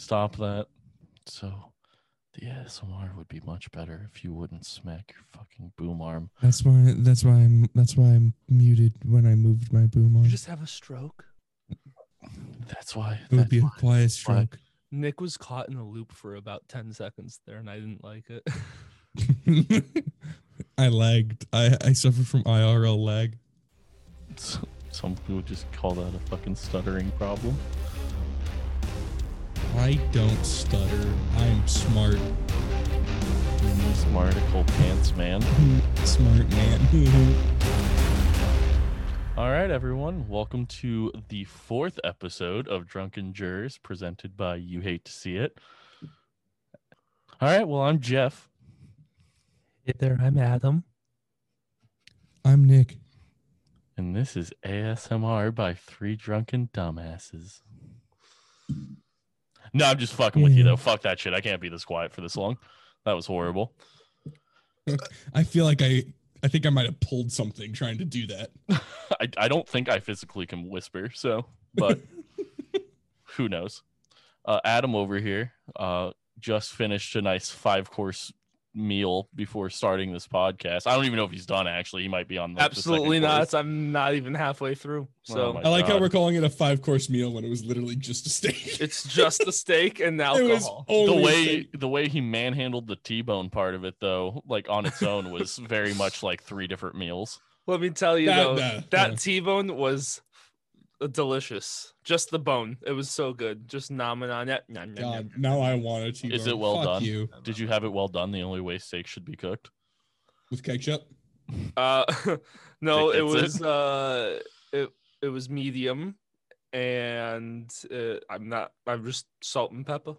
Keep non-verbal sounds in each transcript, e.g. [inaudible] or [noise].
Stop that. So the ASMR would be much better if you wouldn't smack your fucking boom arm. That's why. That's why I'm. That's why I'm muted when I moved my boom arm. You just have a stroke. That's why. It would that's be a quiet stroke. Nick was caught in a loop for about 10 seconds there, and I didn't like it. [laughs] I lagged. I I suffer from IRL lag. [laughs] Some people would just call that a fucking stuttering problem. I don't stutter. I'm smart. Smarticle pants, man. [laughs] Smart man. [laughs] All right, everyone. Welcome to the fourth episode of Drunken Jurors presented by You Hate to See It. All right. Well, I'm Jeff. hey there, I'm Adam. I'm Nick. And this is ASMR by Three Drunken Dumbasses. No, I'm just fucking with you though. Fuck that shit. I can't be this quiet for this long. That was horrible. [laughs] I feel like I. I think I might have pulled something trying to do that. [laughs] I, I don't think I physically can whisper, so but [laughs] who knows? Uh, Adam over here uh, just finished a nice five course meal before starting this podcast. I don't even know if he's done actually. He might be on like, the second Absolutely not. course. I'm not even halfway through. So Oh I like how we're calling it a five course meal when it was literally just a steak. [laughs] it's just a steak and [laughs] it was alcohol. only the way steak. the way he manhandled the T-bone part of it though, like on its own, was very much like three different meals. Let me tell you That- though, that- that yeah. T-bone was uh, delicious. Just the bone. It was so good. Just nomming on it. Nom, nom, nom. Now I want a T-bone. Is it well Fuck done? You Did you have it well done? The only way steak should be cooked. with ketchup? Uh, no, Think it that's was uh, it it was medium, and uh, I'm not. I'm just salt and pepper.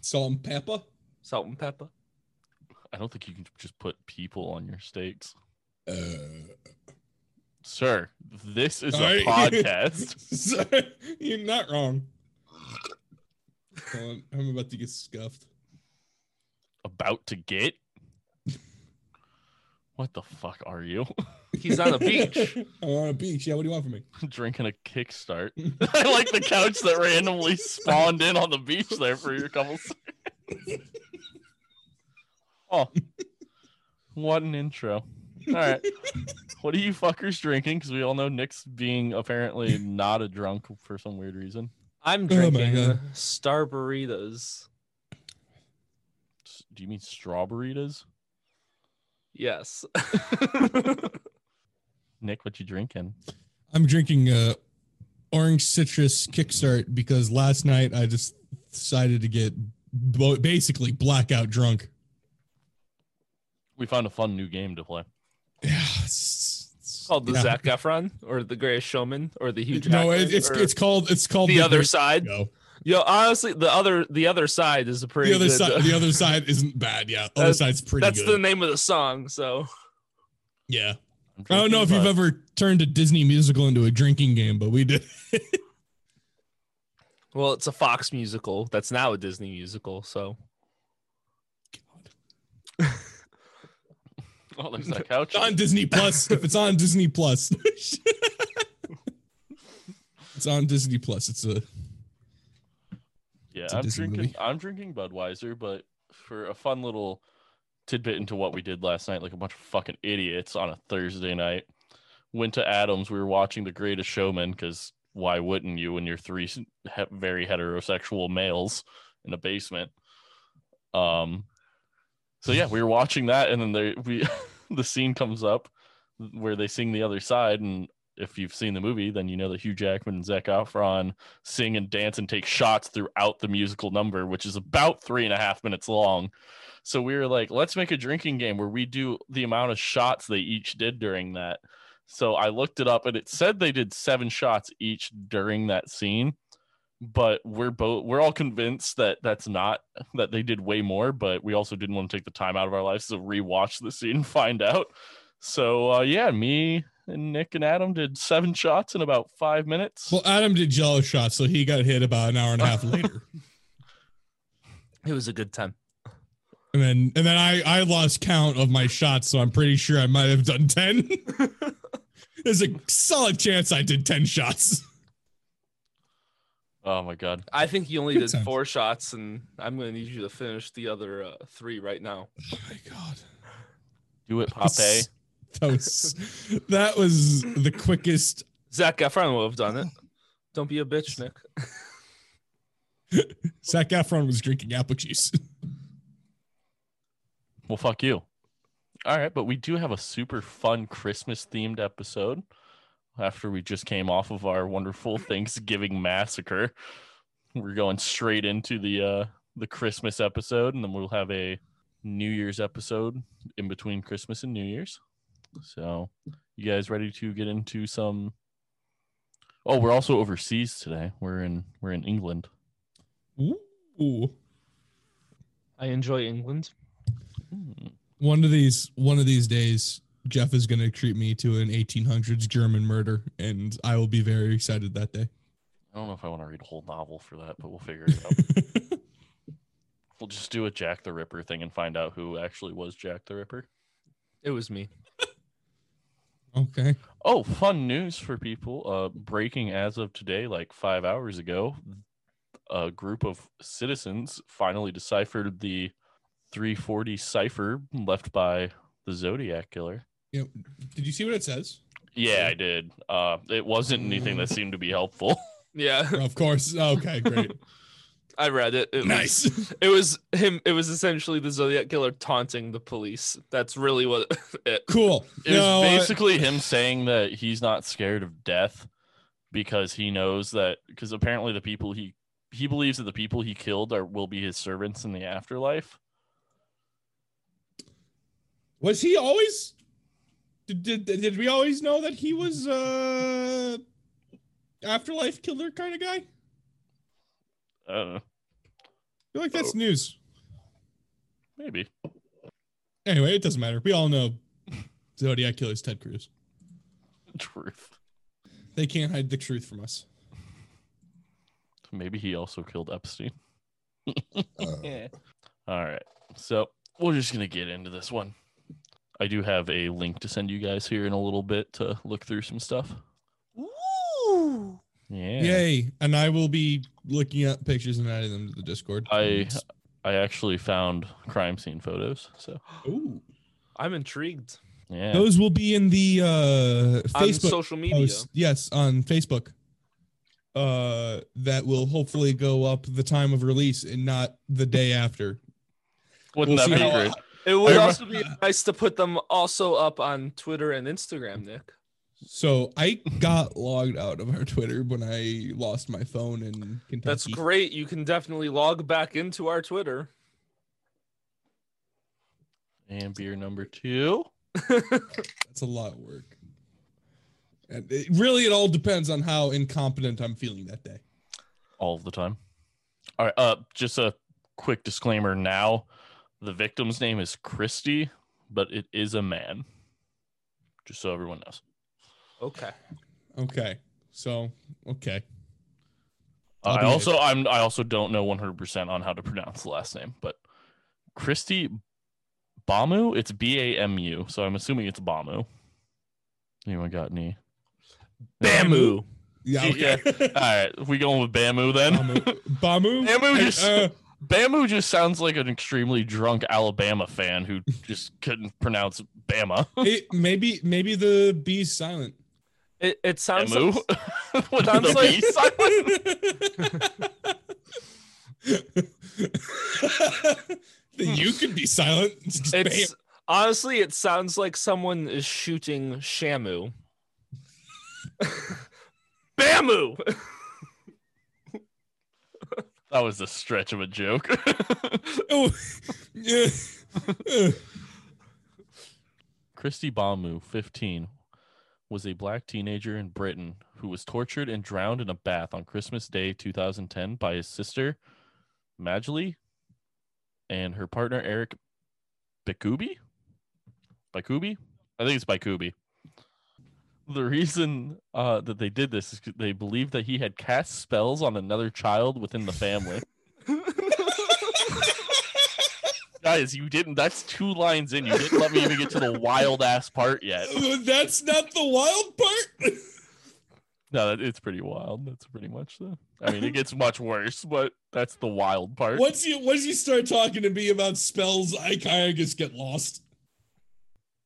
Salt and pepper? Salt and pepper. I don't think you can just put people on your steaks. Uh, Sir, this is sorry. a podcast. [laughs] Sorry, You're not wrong. Hold on, I'm about to get scuffed. about to get. What the fuck are you? [laughs] He's on a beach. [laughs] I'm on a beach. Yeah, what do you want from me? Drinking a kickstart. I like the couch that randomly spawned in on the beach there for your couple seconds. Oh, what an intro. All right. [laughs] What are you fuckers drinking? Because we all know Nick's being apparently not a drunk for some weird reason. I'm Oh drinking God. Star Burritos. Do you mean strawberries? Yes. [laughs] Nick, what you drinking? I'm drinking uh, orange citrus kickstart because last night I just decided to get basically blackout drunk. We found a fun new game to play. Yeah, it's, it's- called the yeah. Zac Efron or the Greatest Showman or the Huge. No, it, it's it's called it's called the other Great side. Show. Yo, honestly, the other the other side is a pretty The other good. side, uh, the other side isn't bad. Yeah, the other That's- side's pretty that's good. the name of the song. So yeah, I'm don't know if you've ever turned a Disney musical into a drinking game, but we did. [laughs] well, it's a Fox musical that's now a Disney musical. So [laughs] Oh, couch. It's on Disney Plus. [laughs] if it's on Disney Plus, [laughs] it's on Disney Plus. It's a Yeah, It's a I'm Disney drinking. movie. I'm drinking Budweiser, but for a fun little tidbit into what we did last night, like a bunch of fucking idiots on a Thursday night, went to Adams. We were watching The Greatest Showman because why wouldn't you when you're three he- very heterosexual males in a basement? Um. So yeah, we were watching that, and then there we [laughs] [laughs] the scene comes up where they sing the other side, and if you've seen the movie, then you know that Hugh Jackman and Zac Efron sing and dance and take shots throughout the musical number, which is about three and a half minutes long. So we were like, let's make a drinking game where we do the amount of shots they each did during that. So I looked it up and it said they did seven shots each during that scene. But we're both we're all convinced that that's not that they did way more, but we also didn't want to take the time out of our lives to rewatch the scene and find out. So uh, yeah, me and Nick and Adam did seven shots in about five minutes. well. Adam did Jello shots, so he got hit about an hour and a half [laughs] later, it was a good time. and then and then I I lost count of my shots, so I'm pretty sure I might have done ten. [laughs] There's a solid chance I did ten shots. Oh my god. I think you only Good did times. four shots, and I'm going to need you to finish the other uh, three right now. Oh my god. Do it, Pape. [laughs] That was that was the quickest. Zac Efron would have done it. Don't be a bitch, Nick. [laughs] Zac Efron was drinking apple juice. Well, fuck you. All right, but we do have a super fun Christmas themed episode after we just came off of our wonderful Thanksgiving massacre. We're going straight into the uh the Christmas episode and then we'll have a New Year's episode in between Christmas and New Year's. So, you guys ready to get into some Oh, we're also overseas today. We're in we're in England. Ooh. I enjoy England. One of these one of these days, Jeff is gonna treat me to an 1800s German murder, and I will be very excited that day. I don't know if I want to read a whole novel for that, but we'll figure it out. [laughs] We'll just do a Jack the Ripper thing and find out who actually was Jack the Ripper. It was me. [laughs] okay. Oh, fun news for people. Uh, breaking as of today, like five hours ago, a group of citizens finally deciphered the 340 cipher left by the Zodiac Killer. Yeah. Did you see what it says? Yeah, I did. Uh, it wasn't anything that seemed to be helpful. [laughs] Yeah, of course. Okay, great. [laughs] I read it. it was- nice. it was him. It was essentially the Zodiac killer taunting the police. That's really what [laughs] it. Cool. It was No, I- basically him saying that he's not scared of death because he knows that because apparently the people he he believes that the people he killed are will be his servants in the afterlife. was he always did, did did we always know that he was uh afterlife killer kind of guy? I don't know. Uh, feel like that's news. maybe. Anyway, it doesn't matter. We all know Zodiac killer's Ted Cruz. Truth. They can't hide the truth from us. Maybe he also killed Epstein. Uh, [laughs] Yeah. All right. So we're just gonna get into this one. I do have a link to send you guys here in a little bit to look through some stuff. Ooh. Yeah. Yay! And I will be looking at pictures and adding them to the Discord. I I actually found crime scene photos. So [gasps] Ooh. I'm intrigued. yeah. Those will be in the uh, On Facebook social media. post. Yes, on Facebook. Uh, that will hopefully go up the time of release and not the day after. Wouldn't we'll that see be how- great? It would I also be nice to put them also up on Twitter and Instagram, Nick. So I got logged out of our Twitter when I lost my phone in Kentucky. That's great. You can definitely log back into our Twitter. And beer number two. [laughs] That's a lot of work. And it, really, it all depends on how incompetent I'm feeling that day. all the time. All right. Uh, just a quick disclaimer now. The victim's name is Christy, but it is a man. Just so everyone knows. okay. Okay, so okay, Uh, I'll I be also I'm I also don't know 100% on how to pronounce the last name, but Christy Bamu, it's B A M U, so I'm assuming it's Bamu. Anyone got any? Bamu. yeah, [laughs] Yeah. okay. All right, we going with Bamu then. Bamu, Bamu, Bamu just- uh, Bamu just sounds like an extremely drunk Alabama fan who just [laughs] couldn't pronounce Bama. it, maybe maybe the B's silent. It, it sounds Bamu. like, What [laughs] Sounds the [laughs] the beast? you could be silent. It's just it's honestly it sounds like someone is shooting Shamu. Bamu. That was a stretch of a joke. [laughs] Oh, yeah. Christy Bamu, 15, was a black teenager in Britain who was tortured and drowned in a bath on Christmas Day 2010 by his sister, Magali, and her partner, Eric Bikubi? Bikubi? I think it's Bikubi. The reason uh, that they did this is they believed that he had cast spells on another child within the family. [laughs] Guys, you didn't. That's two lines in. You didn't let me even get to the wild ass part yet. [laughs] That's not the wild part. No, that, it's pretty wild. That's pretty much the. I mean, it gets much worse, but that's the wild part. Once you once you start talking to me about spells, I kind of just get lost.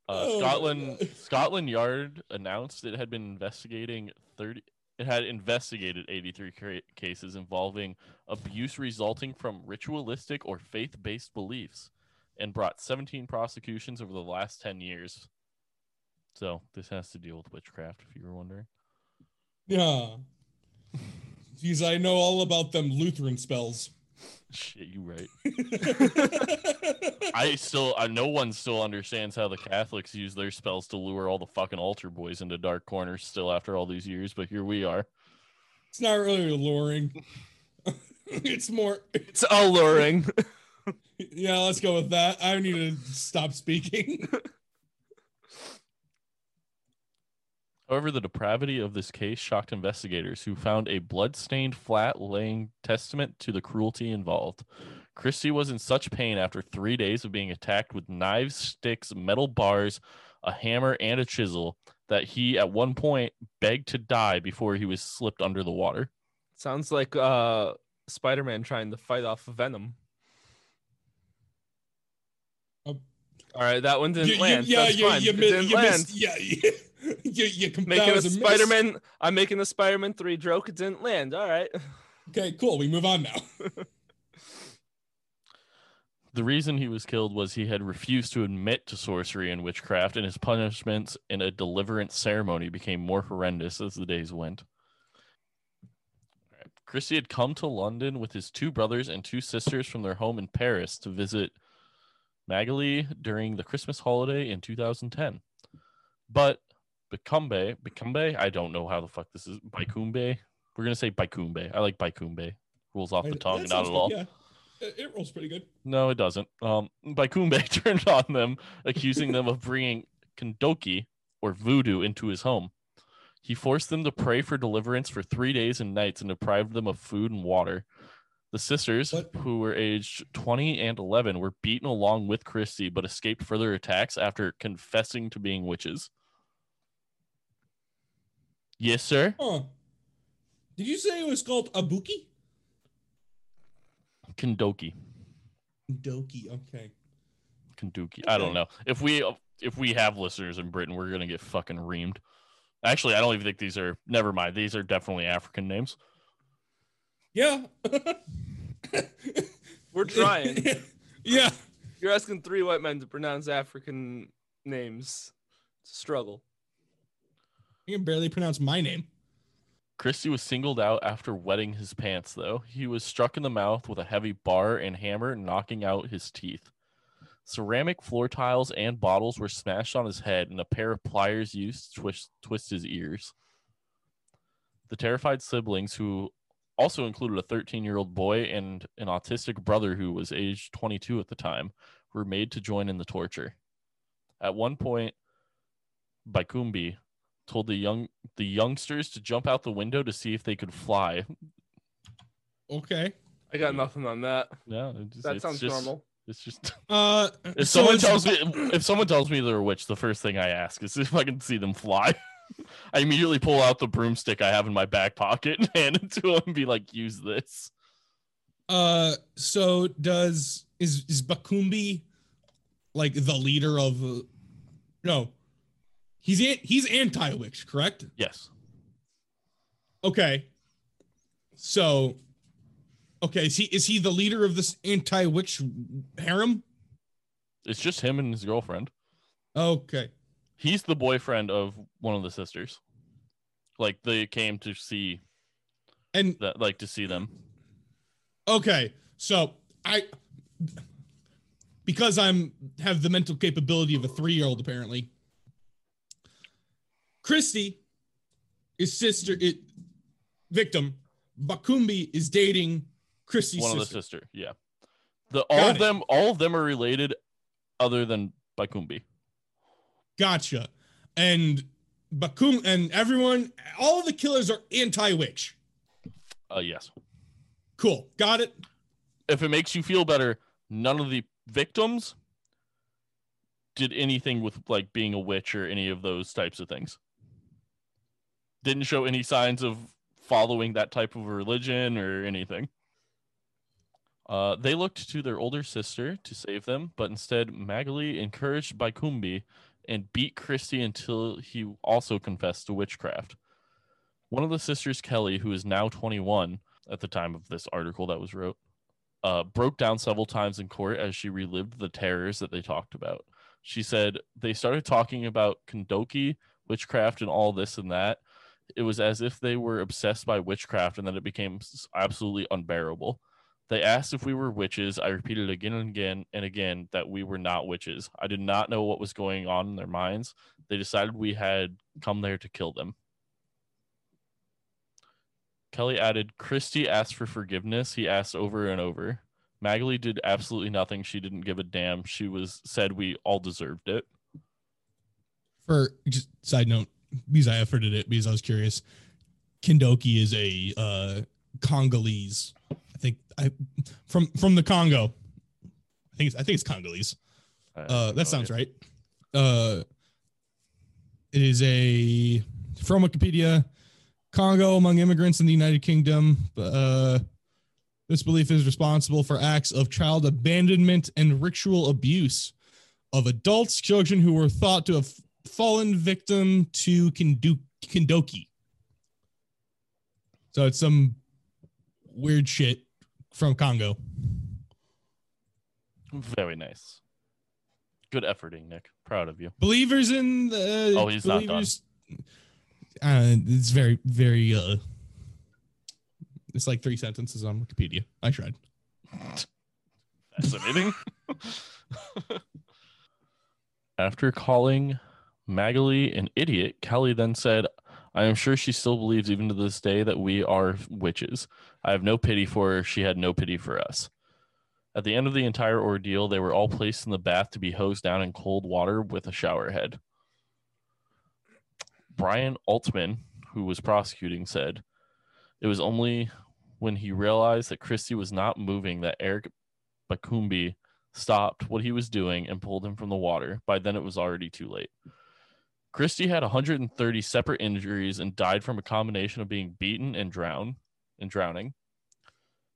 Uh, Oh Scotland God. [laughs] Scotland Yard announced it had been investigating 30 it had investigated 83 ca- cases involving abuse resulting from ritualistic or faith-based beliefs and brought 17 prosecutions over the last 10 years. So, this has to deal with witchcraft if you were wondering. Yeah. Geez, I know all about them Lutheran spells. Shit, you right. [laughs] I still I no one still understands how the Catholics use their spells to lure all the fucking altar boys into dark corners still after all these years, but here we are. it's not really alluring. [laughs] it's more. It's alluring. [laughs] Yeah, let's go with that. I need to stop speaking. However, the depravity of this case shocked investigators who found a blood-stained flat laying testament to the cruelty involved. Christie was in such pain after three days of being attacked with knives, sticks, metal bars, a hammer, and a chisel that he at one point begged to die before he was slipped under the water. Sounds like uh Spider-Man trying to fight off Venom. Um, All right, that one didn't You- you- land. yeah, That's you, fine. you, It mi- didn't land. missed. Yeah, [laughs] you, [laughs] you, you com- that Making a was. Spider-Man. I'm making a Spider-Man three joke. It didn't land. All right. Okay, cool. We move on now. [laughs] The reason he was killed was he had refused to admit to sorcery and witchcraft, and his punishments in a deliverance ceremony became more horrendous as the days went. Alright, Christie had come to London with his two brothers and two sisters from their home in Paris to visit Magali during the Christmas holiday in 2010. But Bicumbe, Bicumbe, I don't know how the fuck this is. Baikumbe? We're going to say Baikumbe. I like Baikumbe. Rolls off the tongue, not at all. Yeah, it, it rolls pretty good. No, it doesn't. Um, Baikumbe [laughs] turned on them, accusing them of bringing Kondoki or voodoo into his home. He forced them to pray for deliverance for three days and nights and deprived them of food and water. The sisters, What? who were aged 20 and 11, were beaten along with Christie but escaped further attacks after confessing to being witches. Yes, sir. Huh. Did you say it was called Abuki? Kondoki. Doki. Okay. Kentucky. I don't know. If we if we have listeners in Britain, we're gonna get fucking reamed. Actually, I don't even think these are. Never mind. These are definitely African names. Yeah. [laughs] We're trying. [laughs] yeah. You're asking three white men to pronounce African names. It's a struggle. You can barely pronounce my name. Christie was singled out after wetting his pants, though. He was struck in the mouth with a heavy bar and hammer, knocking out his teeth. Ceramic floor tiles and bottles were smashed on his head, and a pair of pliers used to twist, twist his ears. The terrified siblings, who also included a 13 year old boy and an autistic brother who was aged 22 at the time, were made to join in the torture. At one point, Baikumbi told the young the youngsters to jump out the window to see if they could fly. Okay. I got nothing on that. Yeah, it's just- That it's sounds just- normal. It's just [laughs] Uh, if so someone tells me if someone tells me they're a witch, the first thing I ask is if I can see them fly. [laughs] I immediately pull out the broomstick I have in my back pocket and [laughs] hand it to them and be like, "Use this." Uh, so does is is Bakumbi like the leader of? Uh, no, he's an, he's anti-witch, correct? Yes. Okay. So, okay, is he is he the leader of this anti-witch harem? It's just him and his girlfriend. Okay. He's the boyfriend of one of the sisters. Like they came to see And that, like to see them. okay, so I because I'm have the mental capability of a three-year-old apparently. Christy is sister it victim. Bakumbi is dating Christy's one of the sister. sister. Yeah. The all Got of it. them all of them are related other than Baikumbi. Gotcha. And Bakum and everyone, all the killers are anti-witch. Uh yes. Cool. Got it. If it makes you feel better, none of the victims did anything with like being a witch or any of those types of things. Didn't show any signs of following that type of religion or anything. Uh, they looked to their older sister to save them, but instead Magali encouraged Baikumbi and beat Christy until he also confessed to witchcraft. One of the sisters, Kelly, who is now 21 at the time of this article that was wrote, uh, broke down several times in court as she relived the terrors that they talked about. She said they started talking about Kendoki, witchcraft, and all this and that. It was as if they were obsessed by witchcraft, and then it became absolutely unbearable. They asked if we were witches. I repeated again and again and again that we were not witches. I did not know what was going on in their minds. They decided we had come there to kill them. Kelly added, Christy asked for forgiveness. He asked over and over. Magali did absolutely nothing. She didn't give a damn. She was said we all deserved it. For just side note, because I efforted it because I was curious. Kendoki is a uh, Congolese. I think I from from the Congo. I think it's, I think it's Congolese. Uh, that sounds right. Uh, it is a from Wikipedia. Congo among immigrants in the United Kingdom. Uh, this belief is responsible for acts of child abandonment and ritual abuse of adults, children who were thought to have fallen victim to Kindu- Kindoki. So it's some weird shit from Congo. Very nice. Good efforting, Nick. Proud of you. Believers in the Oh, he's not believers, Uh, it's very, very. uh It's like three sentences on Wikipedia. I tried. Fascinating. [laughs] After calling Magali an idiot, Kelly then said, I am sure she still believes, even to this day, that we are witches. I have no pity for her. She had no pity for us. At the end of the entire ordeal, they were all placed in the bath to be hosed down in cold water with a shower head. Brian Altman, who was prosecuting, said, It was only when he realized that Christie was not moving that Eric Bakumbi stopped what he was doing and pulled him from the water. By then, it was already too late. Christie had 130 separate injuries and died from a combination of being beaten and drowned and drowning.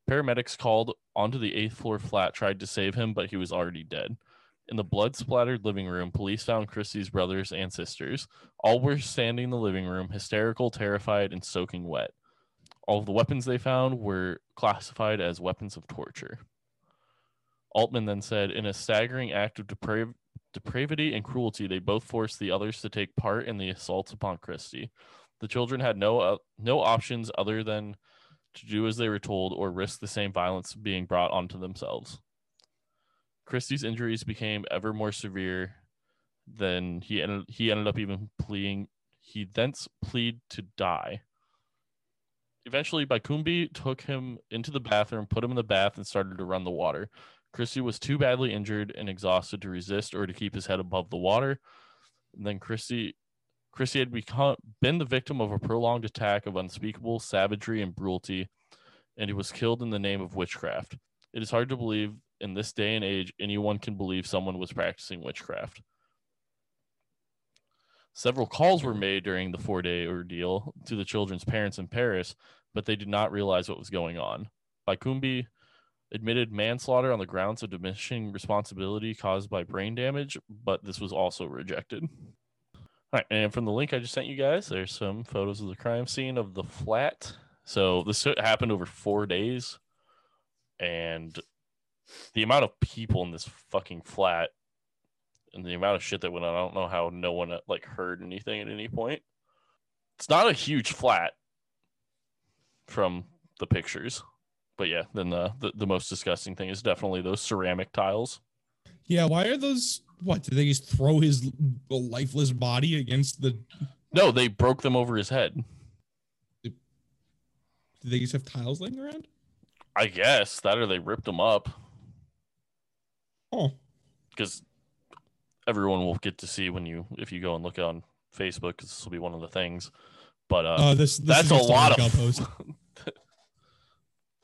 Paramedics called onto the eighth floor flat tried to save him, but he was already dead. In the blood splattered living room, police found Christie's brothers and sisters. All were standing in the living room, hysterical, terrified, and soaking wet. All of the weapons they found were classified as weapons of torture. Altman then said, in a staggering act of deprav- depravity and cruelty, they both forced the others to take part in the assaults upon Christie. The children had no uh, no options other than to do as they were told or risk the same violence being brought onto themselves. Christie's injuries became ever more severe. Then he ended he ended up even pleading he thence plead to die. Eventually, Baikumbi took him into the bathroom, put him in the bath, and started to run the water. Christie was too badly injured and exhausted to resist or to keep his head above the water. And then Christie Christie had become been the victim of a prolonged attack of unspeakable savagery and cruelty, and he was killed in the name of witchcraft. It is hard to believe in this day and age anyone can believe someone was practicing witchcraft. Several calls were made during the four day ordeal to the children's parents in Paris, but they did not realize what was going on. Baikumbi admitted manslaughter on the grounds of diminishing responsibility caused by brain damage, but this was also rejected. All right, and from the link I just sent you guys, there's some photos of the crime scene of the flat. So this happened over four days, and the amount of people in this fucking flat and the amount of shit that went on, I don't know how no one like heard anything at any point. It's not a huge flat from the pictures, but yeah, then the the, the most disgusting thing is definitely those ceramic tiles. Yeah, why are those? What did they just throw his lifeless body against the? No, they broke them over his head. Did they just have tiles laying around? I guess that or they ripped them up. Oh, because everyone will get to see when you if you go and look on Facebook because this will be one of the things. But uh, uh this, this that's a lot of. [laughs]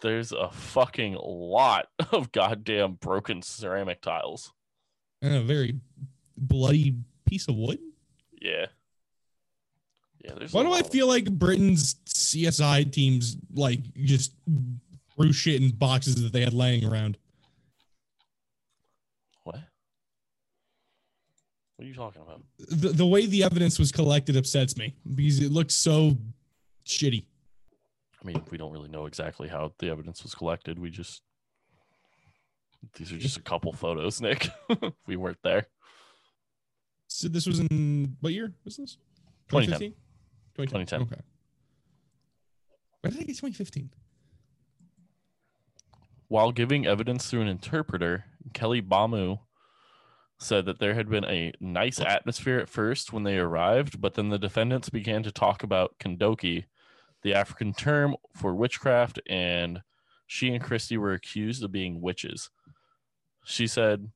There's a fucking lot of goddamn broken ceramic tiles. and a very bloody piece of wood. Yeah. Yeah, there's. Why do I feel like Britain's CSI teams like just threw shit in boxes that they had laying around? what? What are you talking about? The, the way the evidence was collected upsets me because it looks so shitty. I mean, we don't really know exactly how the evidence was collected. We just these are just a couple photos, Nick. [laughs] we weren't there. So this was in what year was this? 2010. 2010. 2010. Okay. Why did I get 2015? While giving evidence through an interpreter, Kelly Bamu said that there had been a nice atmosphere at first when they arrived, but then the defendants began to talk about Kendoki, the African term for witchcraft, and she and Christy were accused of being witches. She said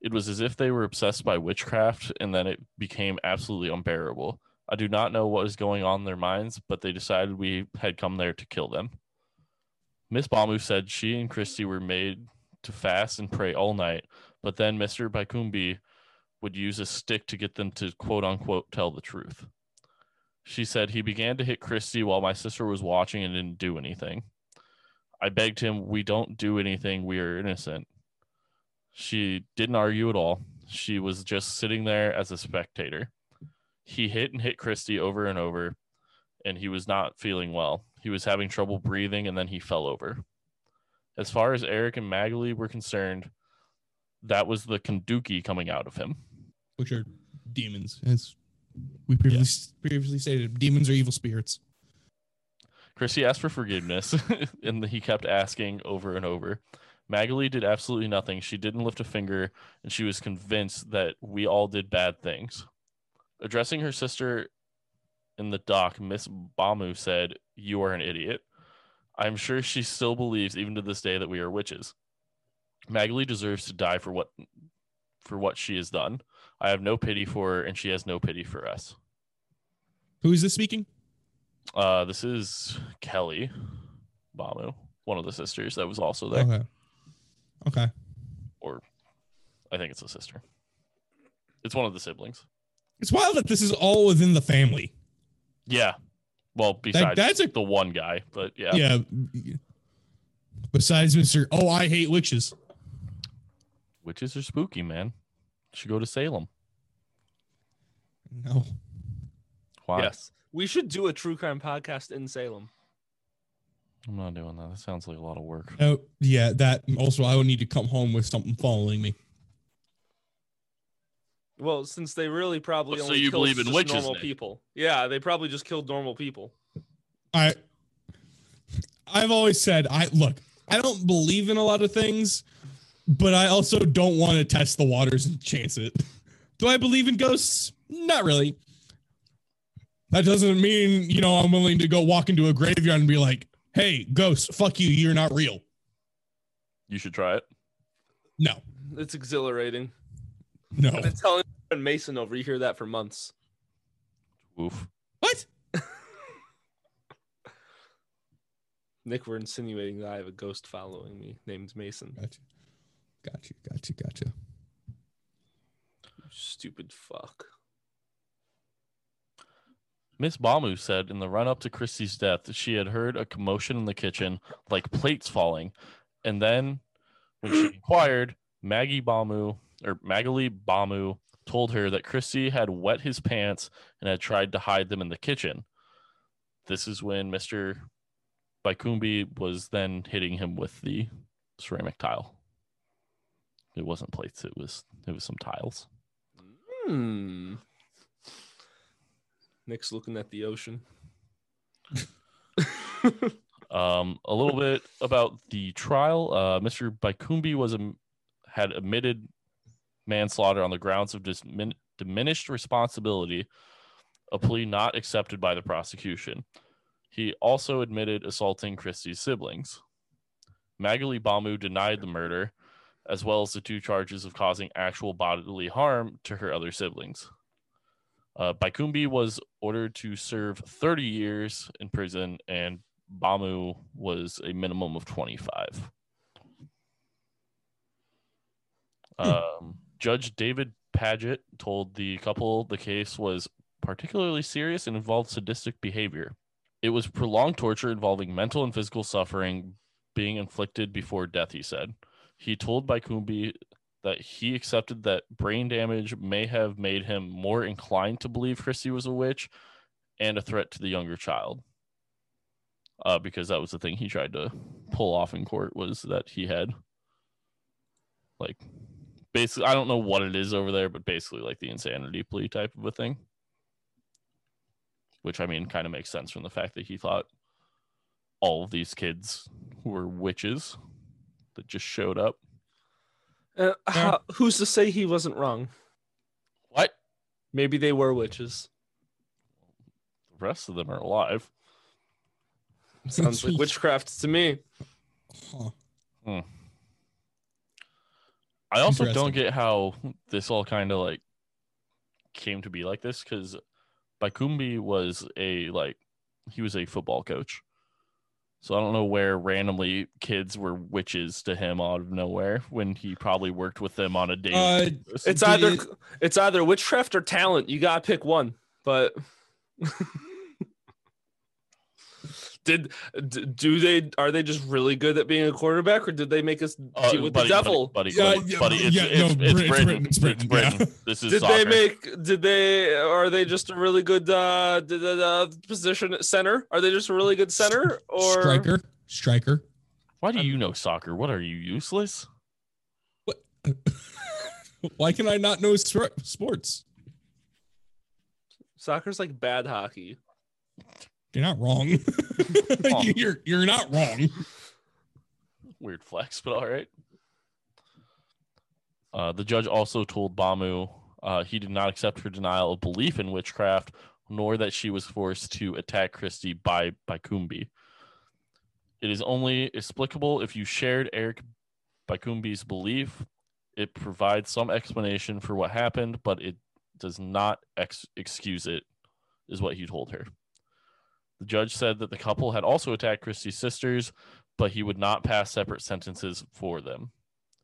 it was as if they were obsessed by witchcraft, and then it became absolutely unbearable. I do not know what was going on in their minds, but they decided we had come there to kill them. Miss Bamu said she and Christy were made to fast and pray all night, but then Mr. Baikumbi would use a stick to get them to quote unquote tell the truth. She said he began to hit Christy while my sister was watching and didn't do anything. I begged him, We don't do anything. We are innocent. She didn't argue at all. She was just sitting there as a spectator. He hit and hit Christy over and over, and he was not feeling well. He was having trouble breathing, and then he fell over. As far as Eric and Magali were concerned, that was the Kanduki coming out of him. Which are demons, as we previously previously stated. Demons are evil spirits. Chrissy asked for forgiveness, [laughs] and he kept asking over and over. Magali did absolutely nothing. She didn't lift a finger, and she was convinced that we all did bad things. Addressing her sister in the dock, Miss Bamu said, You are an idiot. I'm sure she still believes, even to this day, that we are witches. Magali deserves to die for what for what she has done. I have no pity for her, and she has no pity for us. Who is this speaking? Uh, this is Kelly Bamu, one of the sisters that was also there. Okay. Okay. Or I think it's a sister. It's one of the siblings. It's wild that this is all within the family. Yeah. Well, besides that's a- the one guy, but yeah. Yeah. Besides Mr. Oh, I hate witches. Witches are spooky, man. Should go to Salem. No. Why? Yes. We should do a true crime podcast in Salem. I'm not doing that. That sounds like a lot of work. Oh, yeah. That also, I would need to come home with something following me. Well, since they really probably So only you killed believe in witches, normal Nick? people. Yeah, they probably just killed normal people. I, I've always said, I look, I don't believe in a lot of things, but I also don't want to test the waters and chance it. Do I believe in ghosts? Not really. That doesn't mean, you know, I'm willing to go walk into a graveyard and be like, hey, ghost, fuck you, you're not real. You should try it. No, It's exhilarating. no. I've been telling Mason over. You hear that for months. Oof. What? [laughs] Nick, we're insinuating that I have a ghost following me named Mason. Gotcha. Gotcha. Gotcha. Gotcha. Stupid fuck. Miss Bamu said in the run up to Christie's death, that she had heard a commotion in the kitchen, like plates falling. And then when she [clears throat] inquired, Maggie Bamu or Magali Bamu told her that Christie had wet his pants and had tried to hide them in the kitchen. This is when Mr. Baikumbi was then hitting him with the ceramic tile. It wasn't plates, it was it was some tiles. Hmm. Nick's looking at the ocean. [laughs] Um, a little bit about the trial. Uh, Mr. Baikumbi was um, had admitted manslaughter on the grounds of dismin- diminished responsibility, a plea not accepted by the prosecution. He also admitted assaulting Christie's siblings. Magali Bamu denied the murder, as well as the two charges of causing actual bodily harm to her other siblings. Uh, Baikumbi was ordered to serve 30 years in prison, and Bamu was a minimum of 25. Um, Judge David Paget told the couple the case was particularly serious and involved sadistic behavior. It was prolonged torture involving mental and physical suffering being inflicted before death, he said. He told Baikumbi that he accepted that brain damage may have made him more inclined to believe Christie was a witch and a threat to the younger child. Uh, because that was the thing he tried to pull off in court was that he had like basically I don't know what it is over there, but basically like the insanity plea type of a thing. Which I mean kind of makes sense from the fact that he thought all of these kids were witches that just showed up. Uh, how, who's to say he wasn't wrong? What? Maybe they were witches. The rest of them are alive. Sounds like [laughs] witchcraft to me. Huh. I also don't get how this all kind of like came to be like this because Baikumbi was a like he was a football coach. So I don't know where randomly kids were witches to him out of nowhere when he probably worked with them on a daily Uh. It's either it's either witchcraft or talent. You gotta pick one. But [laughs] did do they are they just really good at being a quarterback, or did they make us Uh, deal with buddy, the devil? buddy, buddy, Yeah, buddy, yeah, it's, yeah, it's, no, it's, Britain. Britain, it's It's Britain, Britain. yeah. This is Did soccer. they make? Did they? Are they just a really good uh, d- d- uh, position at center? Are they just a really good center? Or striker, striker. Why do you know soccer? What are you useless? What? [laughs] why can I not know str- sports? soccer's like bad hockey. You're not wrong. [laughs] [laughs] you're you're not wrong. Weird flex, but all right. Uh, the judge also told Bamu uh, he did not accept her denial of belief in witchcraft, nor that she was forced to attack Christie by by Kumbi. It is only explicable if you shared Eric Bakumbi's belief. It provides some explanation for what happened, but it does not ex- excuse it, is what he told her. The judge said that the couple had also attacked Christie's sisters, but he would not pass separate sentences for them.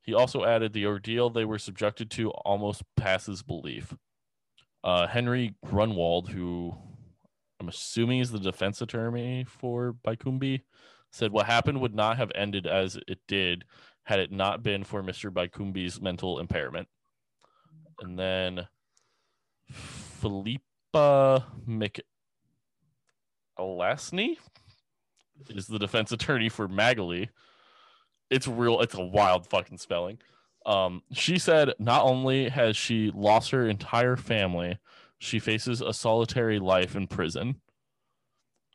He also added the ordeal they were subjected to almost passes belief. Uh, Henry Grunwald, who I'm assuming is the defense attorney for Baikumbi, said what happened would not have ended as it did had it not been for Mr. Baikumbi's mental impairment. And then Philippa McAtasney is the defense attorney for Magali. It's real, it's a wild fucking spelling. Um, she said not only has she lost her entire family, she faces a solitary life in prison.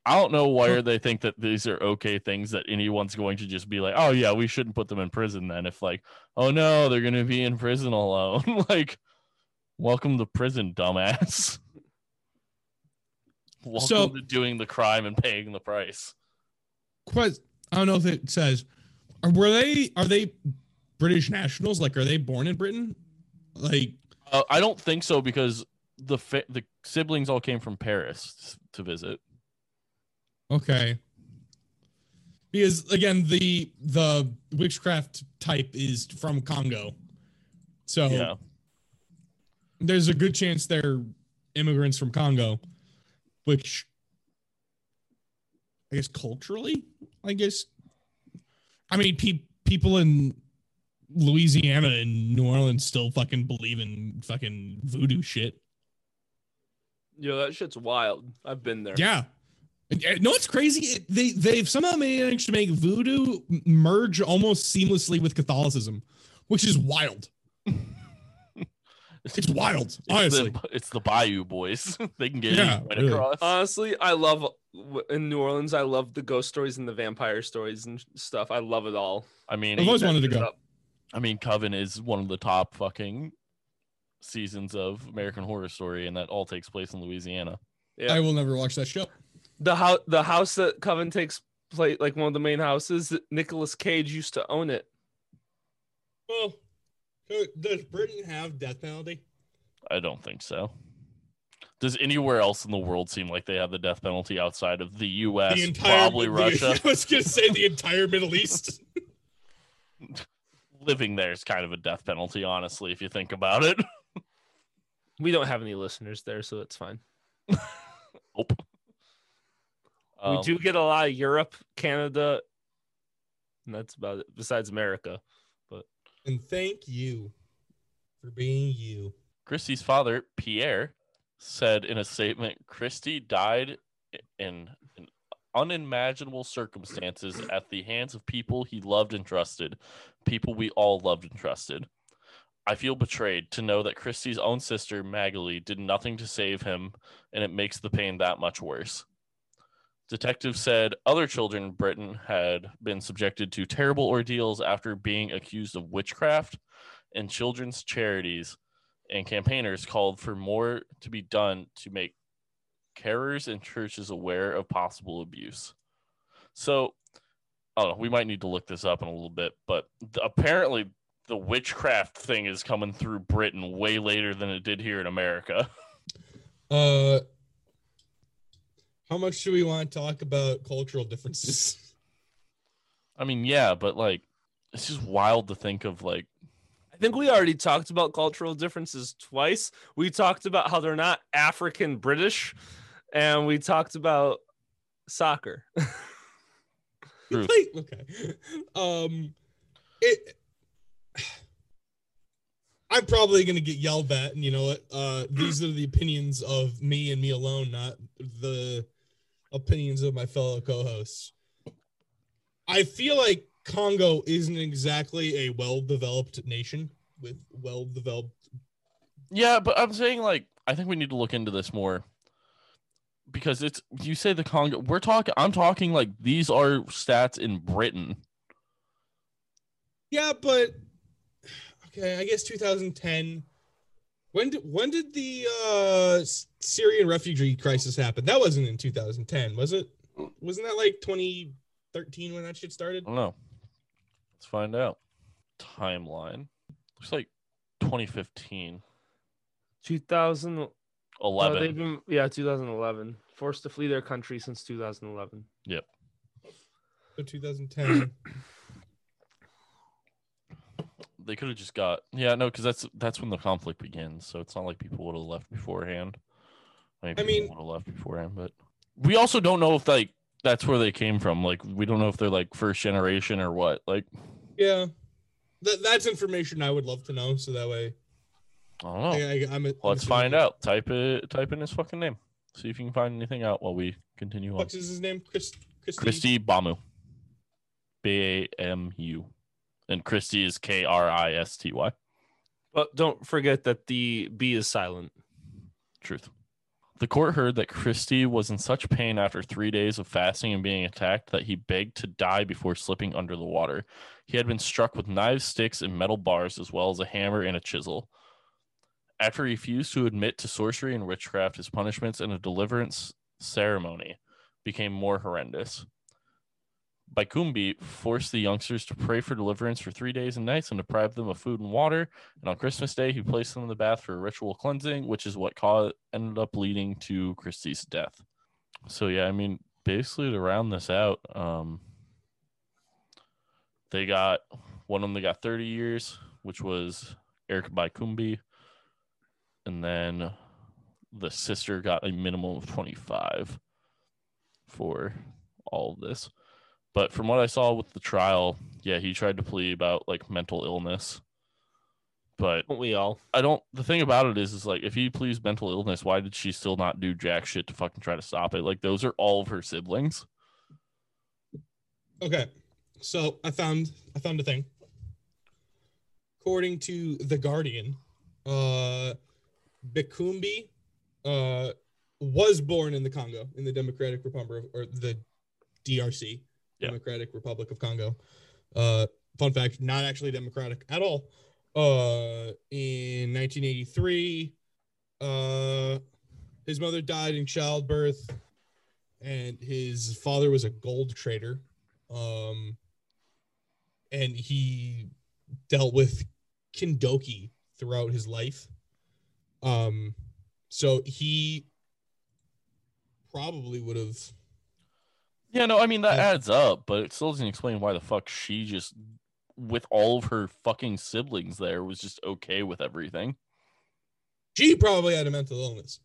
I don't know why they think that these are okay things that anyone's going to just be like, oh yeah, we shouldn't put them in prison then. If like, oh no, they're gonna be in prison alone. [laughs] like, welcome to prison, dumbass. Welcome So- to doing the crime and paying the price. Quest. I don't know if it says. Are, were they? Are they British nationals? Like, are they born in Britain? Like, Uh, I don't think so because the fa- the siblings all came from Paris to visit. okay. Because again, the the witchcraft type is from Congo, so Yeah, there's a good chance they're immigrants from Congo, which I guess culturally, I guess. I mean, pe- people in Louisiana and New Orleans still fucking believe in fucking voodoo shit. Yo, that shit's wild. I've been there. Yeah. No, it's crazy. They they've somehow managed to make voodoo merge almost seamlessly with Catholicism, which is wild. [laughs] It's wild, It's honestly. the, it's the Bayou boys. [laughs] they can get Yeah, right really. across. Honestly, I love in New Orleans. I love the ghost stories and the vampire stories and stuff. I love it all. I mean, I've always wanted to go. up. I mean, Coven is one of the top fucking seasons of American Horror Story, and that all takes place in Louisiana. Yeah. I will never watch that show. The house, the house that Coven takes place, like one of the main houses. Nicolas Cage used to own it. Well, does Britain have death penalty? I don't think so. Does anywhere else in the world seem like they have the death penalty outside of the U.S., probably the- Russia? [laughs] I was gonna say the entire Middle East. [laughs] Living there is kind of a death penalty, honestly, if you think about it. [laughs] We don't have any listeners there, so it's fine. Nope. we Um, do get a lot of Europe, Canada, and that's about it. Besides America, And thank you for being you. Kristy's father, Pierre, said in a statement Kristy died in, in unimaginable circumstances at the hands of people he loved and trusted, people we all loved and trusted. I feel betrayed to know that Kristy's own sister, Magali, did nothing to save him, and it makes the pain that much worse. Detectives said other children in Britain had been subjected to terrible ordeals after being accused of witchcraft, and children's charities and campaigners called for more to be done to make carers and churches aware of possible abuse. So. We might need to look this up in a little bit, but apparently the witchcraft thing is coming through Britain way later than it did here in America. [laughs] Uh, how much do we want to talk about cultural differences? [laughs] I mean, yeah, but like, it's just wild to think of like, I think we already talked about cultural differences twice. We talked about how they're not African British, and we talked about soccer. [laughs] Truth. Wait, okay. Um, it. I'm probably gonna get yelled at, and you know what? Uh, these are the opinions of me and me alone, not the opinions of my fellow co-hosts. I feel like Congo isn't exactly a well-developed nation with well-developed. yeah, but I'm saying like, I think we need to look into this more because it's you say the Congo. We're talking. I'm talking like these are stats in Britain. Yeah, but okay, I guess 2010. When did when did the uh Syrian refugee crisis happen? That wasn't in 2010, was it? Wasn't that like 2013 when that shit started? I don't know. Let's find out. Timeline. Looks like 2015. 2000. Oh, they've been yeah, 2011. Forced to flee their country since 2011. Yep. So 2010. They could have just got yeah no because that's that's when the conflict begins so it's not like people would have left beforehand. I mean, I mean- would have left beforehand but we also don't know if like that's where they came from like we don't know if they're like first generation or what like yeah. That that's information I would love to know so that way i don't know. I, I'm, I'm let's assuming find out. Type it type in his fucking name. See if you can find anything out while we continue on. What's his name? Chris Christy. christy bamu. B-a-m-u and christy is k-r-i-s-t-y But don't forget that the B is silent. Truth. The court heard that Kristy was in such pain after three days of fasting and being attacked that he begged to die before slipping under the water. He had been struck with knives, sticks, and metal bars, as well as a hammer and a chisel. After he refused to admit to sorcery and witchcraft, his punishments and a deliverance ceremony became more horrendous. Bikubi forced the youngsters to pray for deliverance for three days and nights and deprived them of food and water. And on Christmas Day, he placed them in the bath for a ritual cleansing, which is what caused, ended up leading to Kristy's death. So yeah, I mean, basically to round this out, um, they got one of them. They got thirty years, which was Eric Bikubi, and then the sister got a minimum of twenty five for all of this. But from what I saw with the trial, yeah, he tried to plead about like mental illness. But Don't we all? I don't. The thing about it is, is like if he pleads mental illness, why did she still not do jack shit to fucking try to stop it? Like those are all of her siblings. Okay, so I found I found a thing. According to the Guardian, uh, Bikubi, uh, was born in the Congo in the Democratic Republic or the DRC, Yeah. Democratic Republic of Congo. Uh, fun fact, not actually democratic at all. Uh, in 1983, uh, his mother died in childbirth, and his father was a gold trader um and he dealt with kindoki throughout his life um so he probably would have Yeah, no, I mean that adds up, but it still doesn't explain why the fuck she just, with all of her fucking siblings there, was just okay with everything. she probably had a mental illness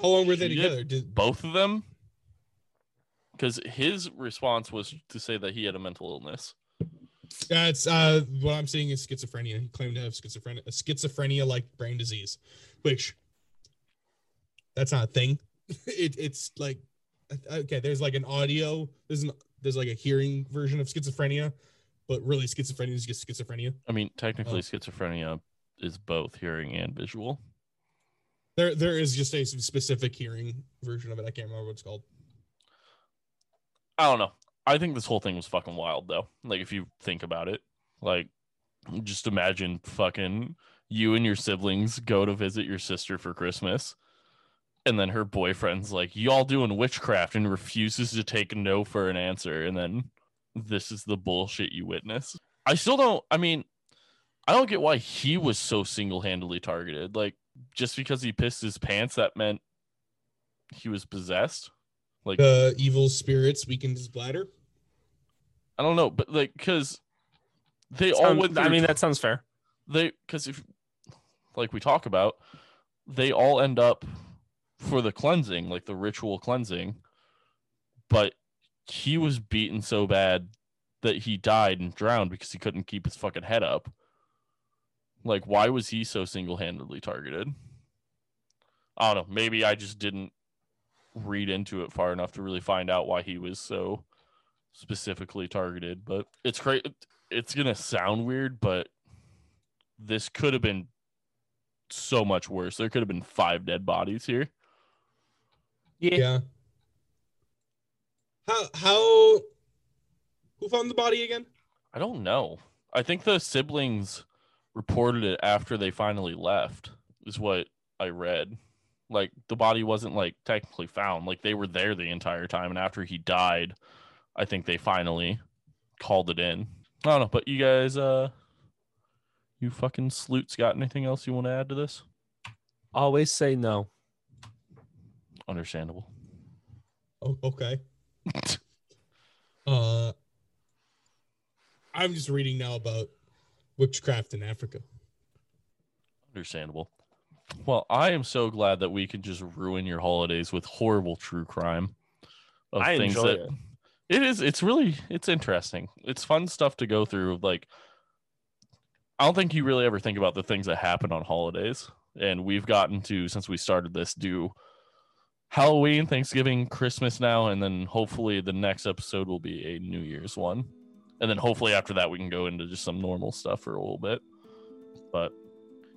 How long were they She together? Did, Both of them, because his response was to say that he had a mental illness. That's uh, what I'm seeing is schizophrenia. He claimed to have schizophrenia, a schizophrenia like brain disease, which that's not a thing. [laughs] it, it's like okay, there's like an audio, there's an there's like a hearing version of schizophrenia, but really schizophrenia is just schizophrenia. I mean, technically, Oh. schizophrenia is both hearing and visual. There there is just a specific hearing version of it. I can't remember what it's called. I don't know. I think this whole thing was fucking wild, though. Like, if you think about it, like, just imagine fucking you and your siblings go to visit your sister for Christmas, and then her boyfriend's like, "Y'all doing witchcraft," and refuses to take no for an answer, and then this is the bullshit you witness. I still don't. I mean, I don't get why he was so single-handedly targeted. Like, just because he pissed his pants, that meant he was possessed. Like, The evil spirits weakened his bladder. I don't know, but like, because they all Sound- went through. I mean, that sounds fair. they because if like we talk about, they all end up for the cleansing, like the ritual cleansing. But he was beaten so bad that he died and drowned because he couldn't keep his fucking head up. Like, why was he so single-handedly targeted? I don't know. Maybe I just didn't read into it far enough to really find out why he was so specifically targeted. But it's great. It's gonna sound weird, but this could have been so much worse. There could have been five dead bodies here. Yeah. Yeah. How how who found the body again? I don't know. I think the siblings reported it after they finally left, is what I read. Like the body wasn't like technically found. Like they were there the entire time, and after he died, I think they finally called it in. I don't know, but you guys, uh, you fucking sleuts, got anything else you want to add to this? Always say no. Understandable. Oh, okay. Uh, I'm just reading now about witchcraft in Africa. Understandable. Well, I am so glad that we can just ruin your holidays with horrible true crime of I things enjoy that it. it is it's really it's interesting. It's fun stuff to go through like I don't think you really ever think about the things that happen on holidays. And we've gotten to since we started this do Halloween, Thanksgiving, Christmas now, and then hopefully the next episode will be a New Year's one. And then hopefully after that we can go into just some normal stuff for a little bit. But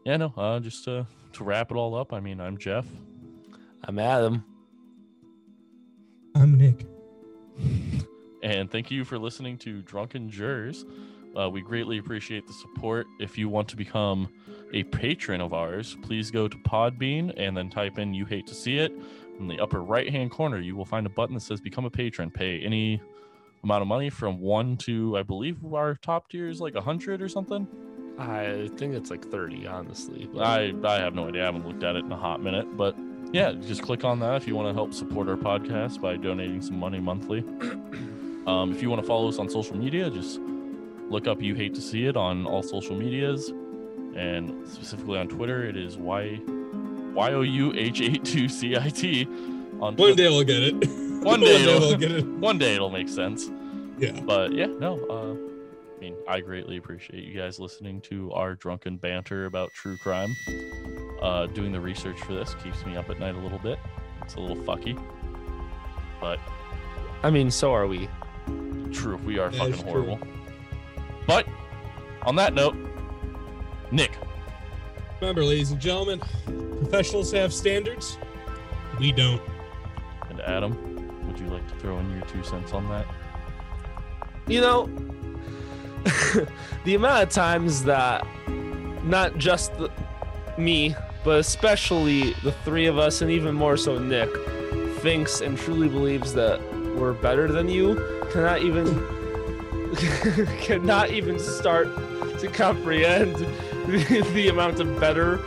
yeah, no, uh just to to wrap it all up, I mean I'm Jeff. I'm Adam. I'm Nick. And thank you for listening to Drunken Jurors. Uh, we greatly appreciate the support. If you want to become a patron of ours, please go to Podbean and then type in You Hate to See It. In the upper right hand corner, you will find a button that says Become a Patron. Pay any amount of money from one to, I believe, our top tier is like a 100 or something. I think it's like 30, honestly. but- I, I have no idea. I haven't looked at it in a hot minute. But yeah, just click on that if you want to help support our podcast by donating some money monthly. [clears throat] Um, if you want to follow us on social media, just look up You Hate to See It on all social medias. And specifically on Twitter, it is Y Y O U H 8 2 C I T. On One day we'll get it. [laughs] [laughs] One day it'll- we'll get it. [laughs] One day it'll make sense. Yeah. But yeah, no, uh, I mean, I greatly appreciate you guys listening to our drunken banter about true crime. Uh, doing the research for this keeps me up at night a little bit. It's a little fucky, but I mean, so are we. true, we are That fucking is true. horrible. But on that note, Nick, Remember, ladies and gentlemen, professionals have standards. We don't. and Adam, would you like to throw in your two cents on that? You know, [laughs] the amount of times that not just the, me, but especially the three of us, and even more so Nick, thinks and truly believes that we're better than you, cannot even [laughs] cannot even start to comprehend [laughs] the amount of better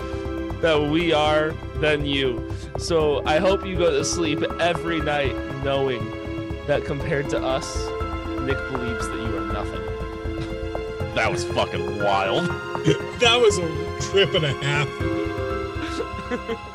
that we are than you. So I hope you go to sleep every night knowing that compared to us, Nick believes that you are nothing. [laughs] That was fucking wild. [laughs] That was a trip and a half. [laughs]